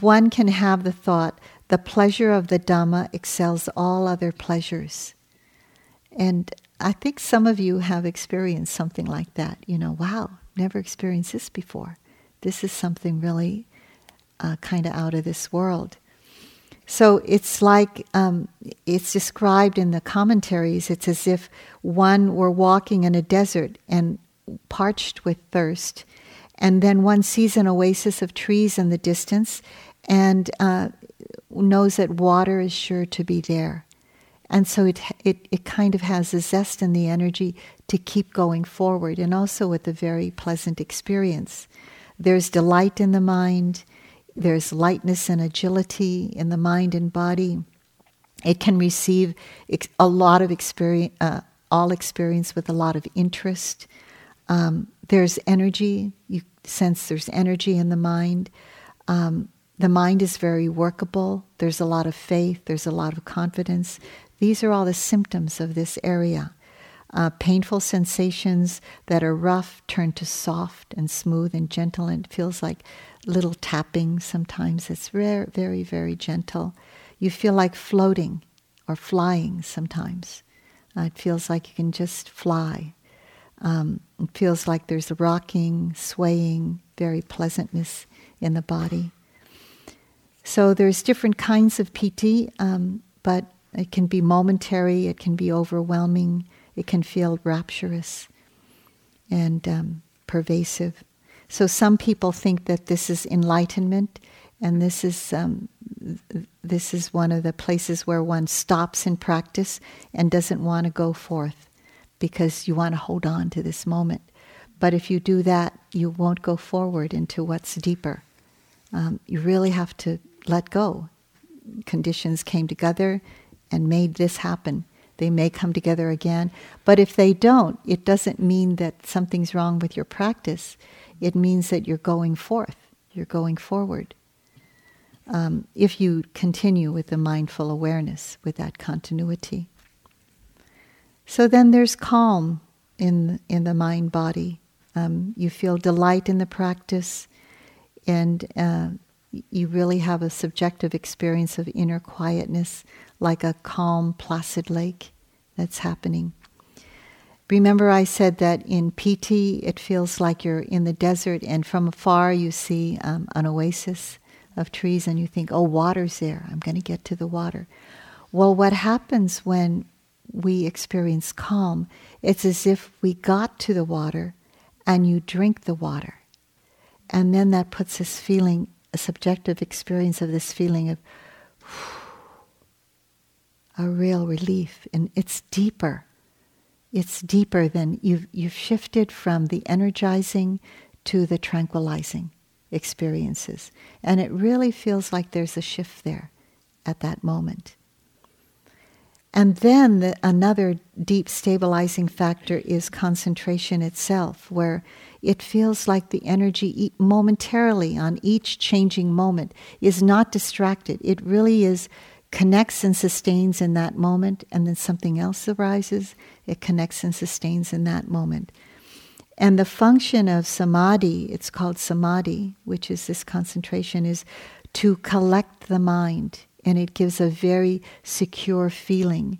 one can have the thought, the pleasure of the Dhamma excels all other pleasures. And I think some of you have experienced something like that. You know, wow, never experienced this before. This is something really uh, kind of out of this world. So it's like um, it's described in the commentaries. It's as if one were walking in a desert and parched with thirst. And then one sees an oasis of trees in the distance and uh, knows that water is sure to be there. And so it, it, it kind of has a zest and the energy to keep going forward, and also with a very pleasant experience. There's delight in the mind, there's lightness and agility in the mind and body. It can receive a lot of experience, uh, all experience with a lot of interest um, there's energy. You sense there's energy in the mind. Um, the mind is very workable. There's a lot of faith. There's a lot of confidence. These are all the symptoms of this area. Uh, painful sensations that are rough turn to soft and smooth and gentle, and it feels like little tapping sometimes. It's very, very, very gentle. You feel like floating or flying sometimes. Uh, it feels like you can just fly. Um, it feels like there's a rocking, swaying, very pleasantness in the body. So there's different kinds of piti, um, but it can be momentary, it can be overwhelming, it can feel rapturous and um, pervasive. So some people think that this is enlightenment, and this is um, this is one of the places where one stops in practice and doesn't want to go forth because you want to hold on to this moment. But if you do that, you won't go forward into what's deeper. Um, you really have to let go. Conditions came together and made this happen. They may come together again. But if they don't, it doesn't mean that something's wrong with your practice. It means that you're going forth, you're going forward. Um, if you continue with the mindful awareness, with that continuity. So then there's calm in, in the mind body. Um, you feel delight in the practice, and uh, you really have a subjective experience of inner quietness, like a calm, placid lake that's happening. Remember, I said that in piti, it feels like you're in the desert, and from afar you see um, an oasis of trees, and you think, oh, water's there. I'm going to get to the water. Well, what happens when we experience calm? It's as if we got to the water and you drink the water. And then that puts this feeling, a subjective experience of this feeling of <sighs> a real relief. And it's deeper. It's deeper than you've, you've shifted from the energizing to the tranquilizing experiences. And it really feels like there's a shift there at that moment. And then the, another deep stabilizing factor is concentration itself, where it feels like the energy momentarily on each changing moment is not distracted. It really is connects and sustains in that moment, and then something else arises. It connects and sustains in that moment. And the function of samadhi, it's called samadhi, which is this concentration, is to collect the mind and it gives a very secure feeling.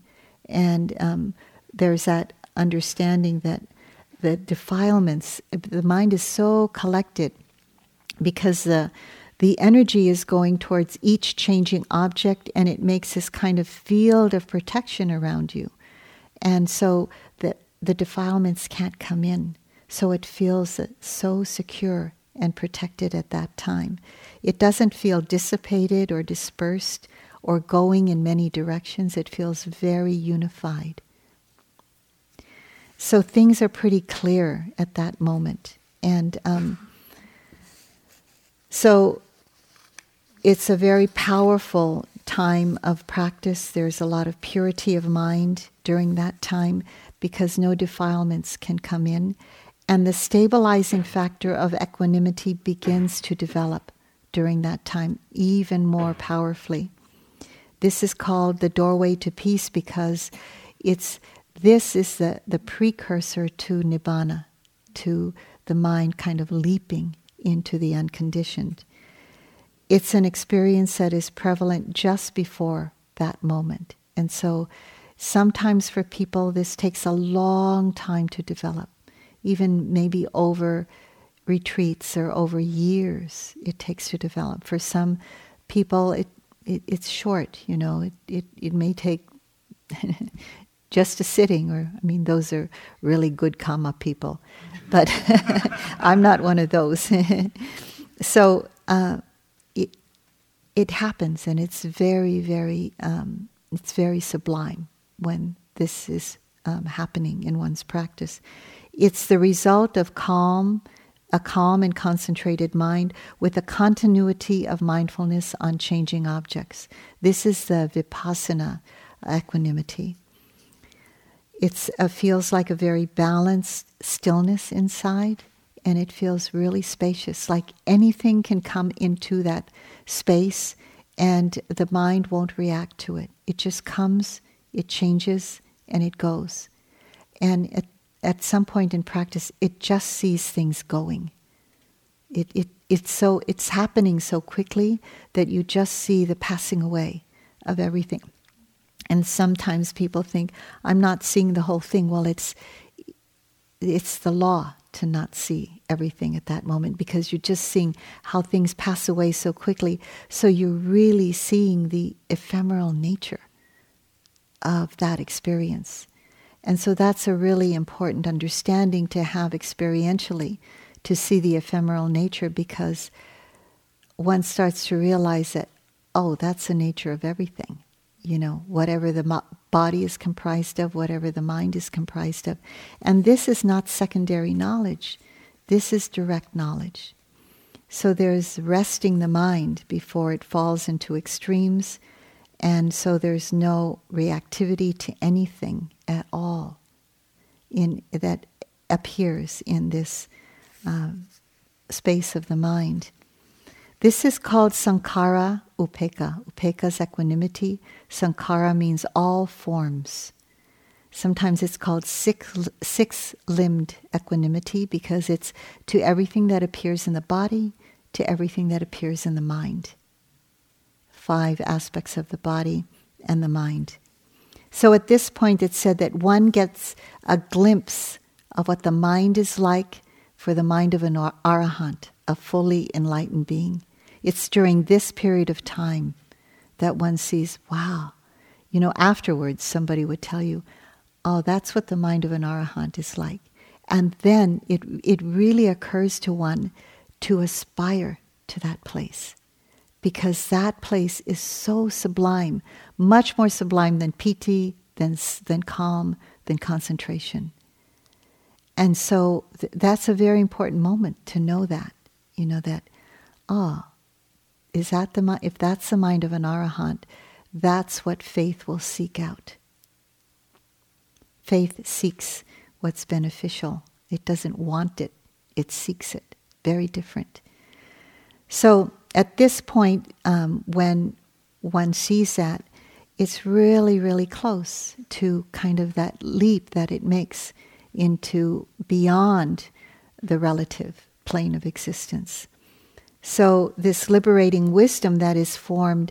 And um, there's that understanding that the defilements, the mind is so collected because the the energy is going towards each changing object and it makes this kind of field of protection around you. And so the, the defilements can't come in. So it feels so secure and protected at that time. It doesn't feel dissipated or dispersed or going in many directions. It feels very unified. So things are pretty clear at that moment. And um, so it's a very powerful time of practice. There's a lot of purity of mind during that time because no defilements can come in. And the stabilizing factor of equanimity begins to develop during that time even more powerfully. This is called the doorway to peace because it's this is the, the precursor to nibbana, to the mind kind of leaping into the unconditioned. It's an experience that is prevalent just before that moment. And so sometimes for people, this takes a long time to develop, even maybe over retreats or over years it takes to develop. For some people, it it, it's short, you know. It, it, it may take <laughs> just a sitting, or I mean, those are really good karma people, but <laughs> I'm not one of those. <laughs> so uh, it it happens, and it's very, very um, it's very sublime when this is um, happening in one's practice. It's the result of calm a calm and concentrated mind with a continuity of mindfulness on changing objects. This is the vipassana equanimity. It uh, feels like a very balanced stillness inside, and it feels really spacious, like anything can come into that space and the mind won't react to it. It just comes, it changes, and it goes. And at at some point in practice, it just sees things going. It, it, it's, so, it's happening so quickly that you just see the passing away of everything. And sometimes people think, I'm not seeing the whole thing. Well, it's, it's the law to not see everything at that moment because you're just seeing how things pass away so quickly. So you're really seeing the ephemeral nature of that experience. And so that's a really important understanding to have experientially to see the ephemeral nature because one starts to realize that, oh, that's the nature of everything. You know, whatever the mo- body is comprised of, whatever the mind is comprised of. And this is not secondary knowledge, this is direct knowledge. So there's resting the mind before it falls into extremes and so there's no reactivity to anything at all in, that appears in this uh, space of the mind. This is called sankhara. Upekkha is equanimity. Sankhara means all forms. Sometimes it's called six, six limbed equanimity because it's to everything that appears in the body, to everything that appears in the mind. Five aspects of the body and the mind. So at this point, it's said that one gets a glimpse of what the mind is like for the mind of an arahant, a fully enlightened being. It's during this period of time that one sees, wow. You know, afterwards, somebody would tell you, oh, that's what the mind of an arahant is like. And then it, it really occurs to one to aspire to that place because that place is so sublime, much more sublime than piti, than, than calm, than concentration. And so th- that's a very important moment to know that, you know, that, ah, is that the if that's the mind of an arahant, that's what faith will seek out. Faith seeks what's beneficial. It doesn't want it, it seeks it. Very different. So at this point, um, when one sees that, it's really, really close to kind of that leap that it makes into beyond the relative plane of existence. So, this liberating wisdom that is formed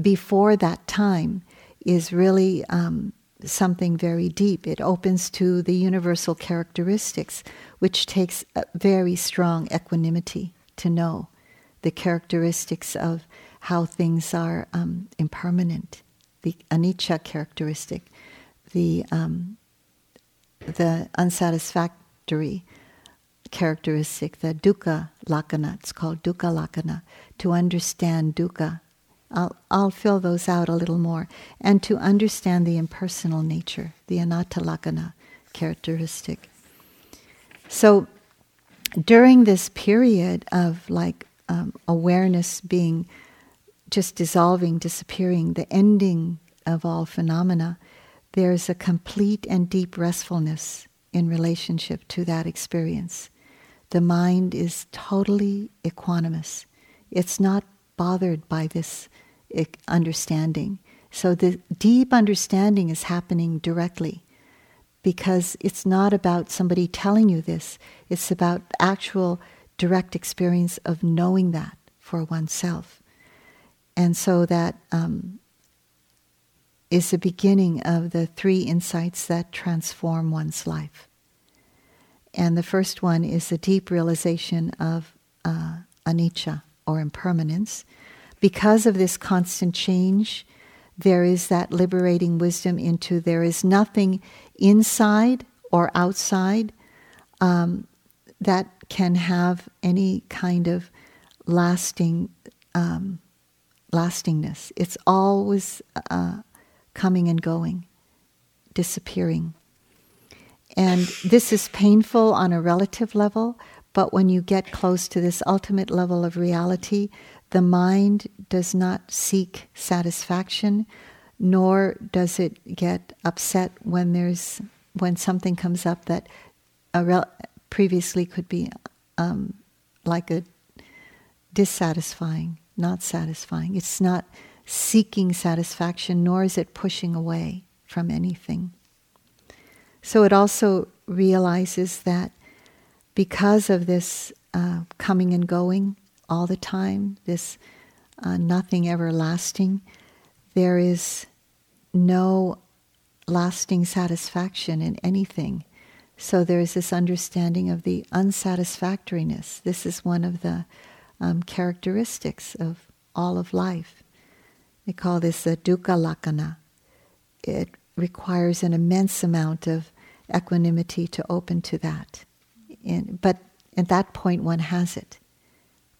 before that time is really um, something very deep. It opens to the universal characteristics, which takes a very strong equanimity to know the characteristics of how things are um, impermanent, the anicca characteristic, the um, the unsatisfactory characteristic, the dukkha lakkhana. It's called dukkha lakkhana. To understand dukkha, I'll, I'll fill those out a little more, and to understand the impersonal nature, the anatta lakkhana characteristic. So, during this period of like um, awareness being just dissolving, disappearing, the ending of all phenomena, there's a complete and deep restfulness in relationship to that experience. The mind is totally equanimous. It's not bothered by this understanding. So the deep understanding is happening directly because it's not about somebody telling you this, it's about actual direct experience of knowing that for oneself. And so that um, is the beginning of the three insights that transform one's life. And the first one is the deep realization of uh, anicca or impermanence. Because of this constant change, there is that liberating wisdom into there is nothing inside or outside um, that can have any kind of lasting um, lastingness. It's always uh, coming and going, disappearing. And this is painful on a relative level, but when you get close to this ultimate level of reality, the mind does not seek satisfaction, nor does it get upset when there's when something comes up that a, rel- previously could be um, like a dissatisfying, not satisfying. It's not seeking satisfaction, nor is it pushing away from anything. So it also realizes that because of this uh, coming and going all the time, this uh, nothing everlasting, there is no lasting satisfaction in anything. So there is this understanding of the unsatisfactoriness. This is one of the um, characteristics of all of life. They call this the dukkha lakkhana. It requires an immense amount of equanimity to open to that. And, but at that point, one has it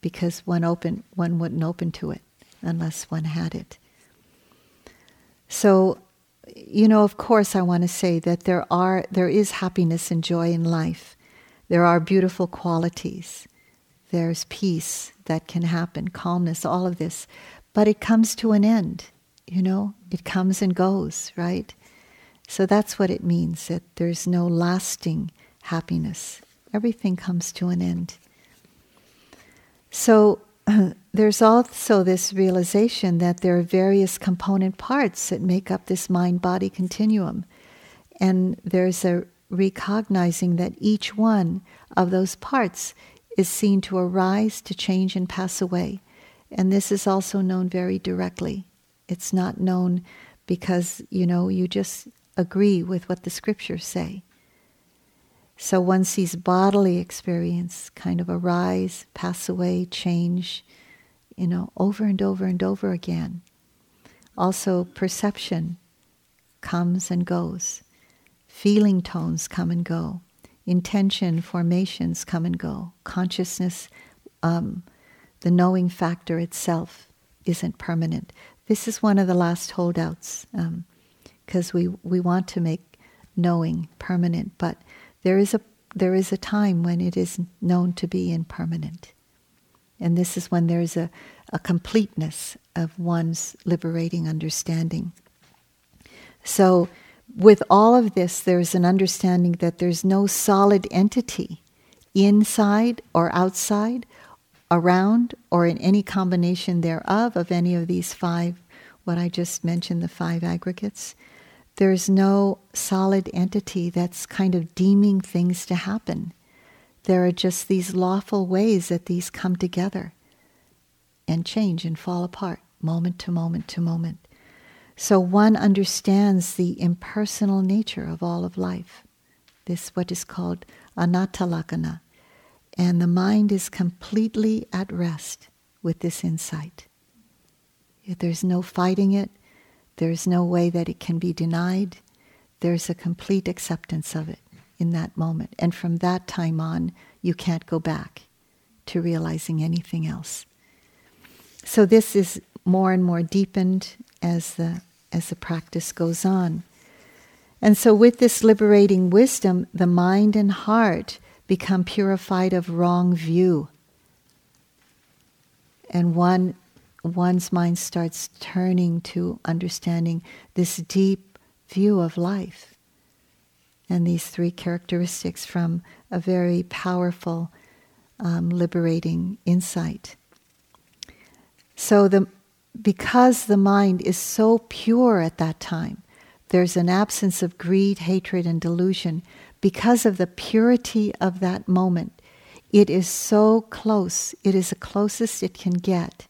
because one open one wouldn't open to it unless one had it. So, you know, of course, I want to say that there are there is happiness and joy in life. There are beautiful qualities. There's peace that can happen, calmness, all of this, but it comes to an end. You know, it comes and goes, right? So that's what it means that there's no lasting happiness. Everything comes to an end. So Uh, there's also this realization that there are various component parts that make up this mind body continuum. And there's a recognizing that each one of those parts is seen to arise, to change, and pass away. And this is also known very directly. It's not known because, you know, you just agree with what the scriptures say. So one sees bodily experience kind of arise, pass away, change, you know, over and over and over again. Also, perception comes and goes. Feeling tones come and go. Intention formations come and go. Consciousness, um, the knowing factor itself, isn't permanent. This is one of the last holdouts because um, we, we want to make knowing permanent, but there is a there is a time when it is known to be impermanent. And this is when there is a, a completeness of one's liberating understanding. So, with all of this, there's an understanding that there's no solid entity inside or outside, around, or in any combination thereof of any of these five, what I just mentioned, the five aggregates. There's no solid entity that's kind of deeming things to happen. There are just these lawful ways that these come together and change and fall apart moment to moment to moment. So one understands the impersonal nature of all of life. This what is called anatta lakkhana. And the mind is completely at rest with this insight. There's no fighting it, there's no way that it can be denied. There's a complete acceptance of it in that moment. And from that time on, you can't go back to realizing anything else. So this is more and more deepened as the, as the practice goes on. And so, with this liberating wisdom, the mind and heart become purified of wrong view. And one one's mind starts turning to understanding this deep view of life and these three characteristics from a very powerful, um, liberating insight. So, the, because the mind is so pure at that time, there's an absence of greed, hatred, and delusion. Because of the purity of that moment, it is so close, it is the closest it can get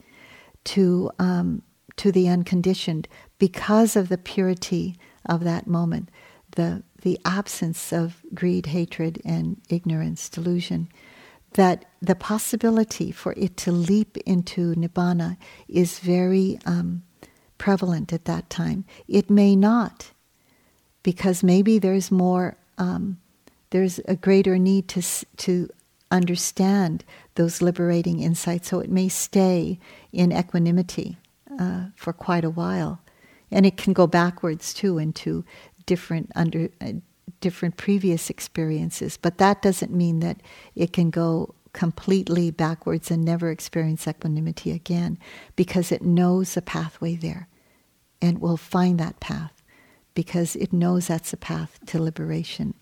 to, um, to the unconditioned because of the purity of that moment, the, the absence of greed, hatred, and ignorance, delusion, that the possibility for it to leap into nibbana is very um, prevalent at that time. It may not, because maybe there's more, um, there's a greater need to, to understand those liberating insights, so it may stay in equanimity uh, for quite a while. And it can go backwards too into different under uh, different previous experiences, but that doesn't mean that it can go completely backwards and never experience equanimity again because it knows a pathway there and will find that path because it knows that's a path to liberation.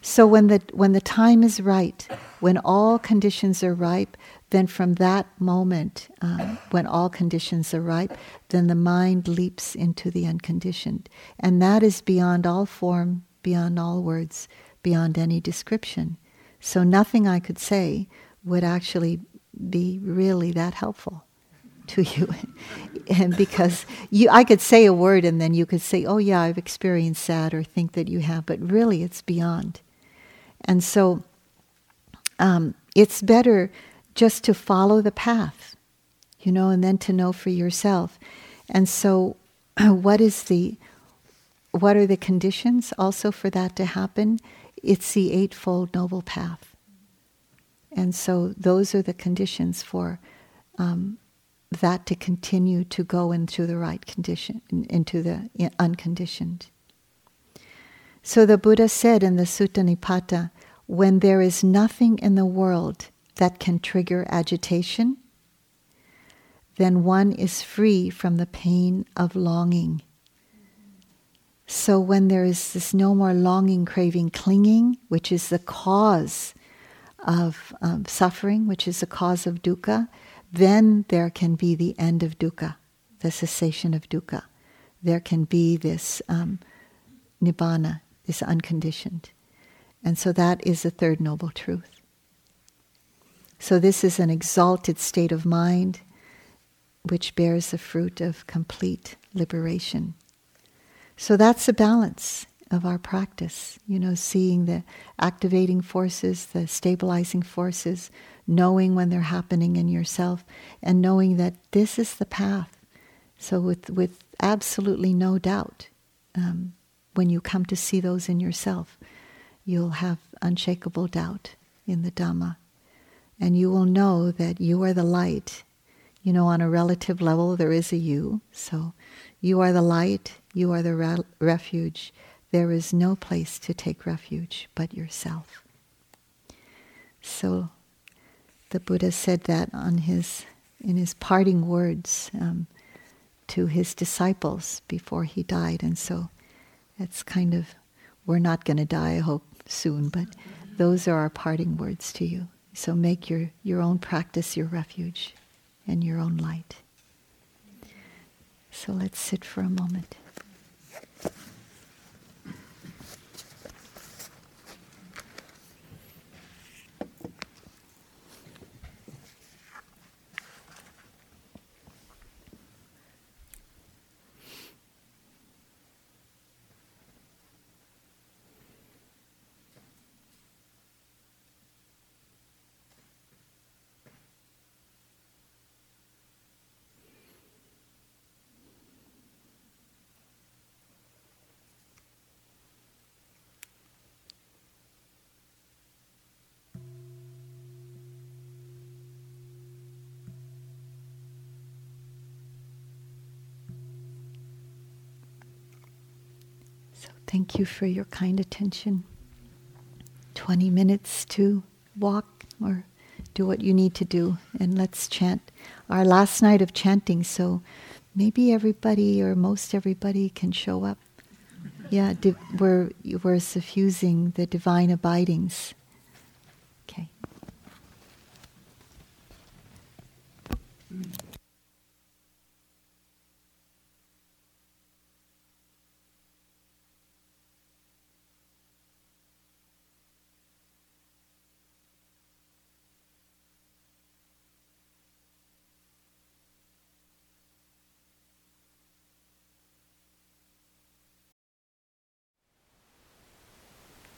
So when the when the time is right, when all conditions are ripe, then from that moment, um, when all conditions are ripe, then the mind leaps into the unconditioned, and that is beyond all form, beyond all words, beyond any description. So nothing I could say would actually be really that helpful to you. <laughs> And because you I could say a word and then you could say oh yeah I've experienced that or think that you have but really it's beyond and so um, it's better just to follow the path, you know, and then to know for yourself. And so, <clears throat> what is the what are the conditions also for that to happen? It's the Eightfold Noble Path. And so, those are the conditions for um, that to continue to go into the right condition, into the unconditioned. So the Buddha said in the Sutta Nipata, when there is nothing in the world that can trigger agitation, then one is free from the pain of longing. So when there is this no more longing, craving, clinging, which is the cause of um, suffering, which is the cause of dukkha, then there can be the end of dukkha, the cessation of dukkha. There can be this um, nibbana, is unconditioned. And so that is the third noble truth. So this is an exalted state of mind which bears the fruit of complete liberation. So that's the balance of our practice, you know, seeing the activating forces, the stabilizing forces, knowing when they're happening in yourself, and knowing that this is the path. So, with, with absolutely no doubt, um, when you come to see those in yourself, you'll have unshakable doubt in the Dhamma. And you will know that you are the light. You know, on a relative level, there is a you. So, you are the light, you are the re- refuge there is no place to take refuge but yourself. So the Buddha said that on his, in his parting words um, to his disciples before he died. And so it's kind of, we're not going to die, I hope, soon, but those are our parting words to you. So make your, your own practice your refuge and your own light. So let's sit for a moment. Thank you for your kind attention. 20 minutes to walk or do what you need to do, and let's chant. Our last night of chanting, so maybe everybody or most everybody can show up. Yeah, di- we're, we're suffusing the divine abidings. Okay.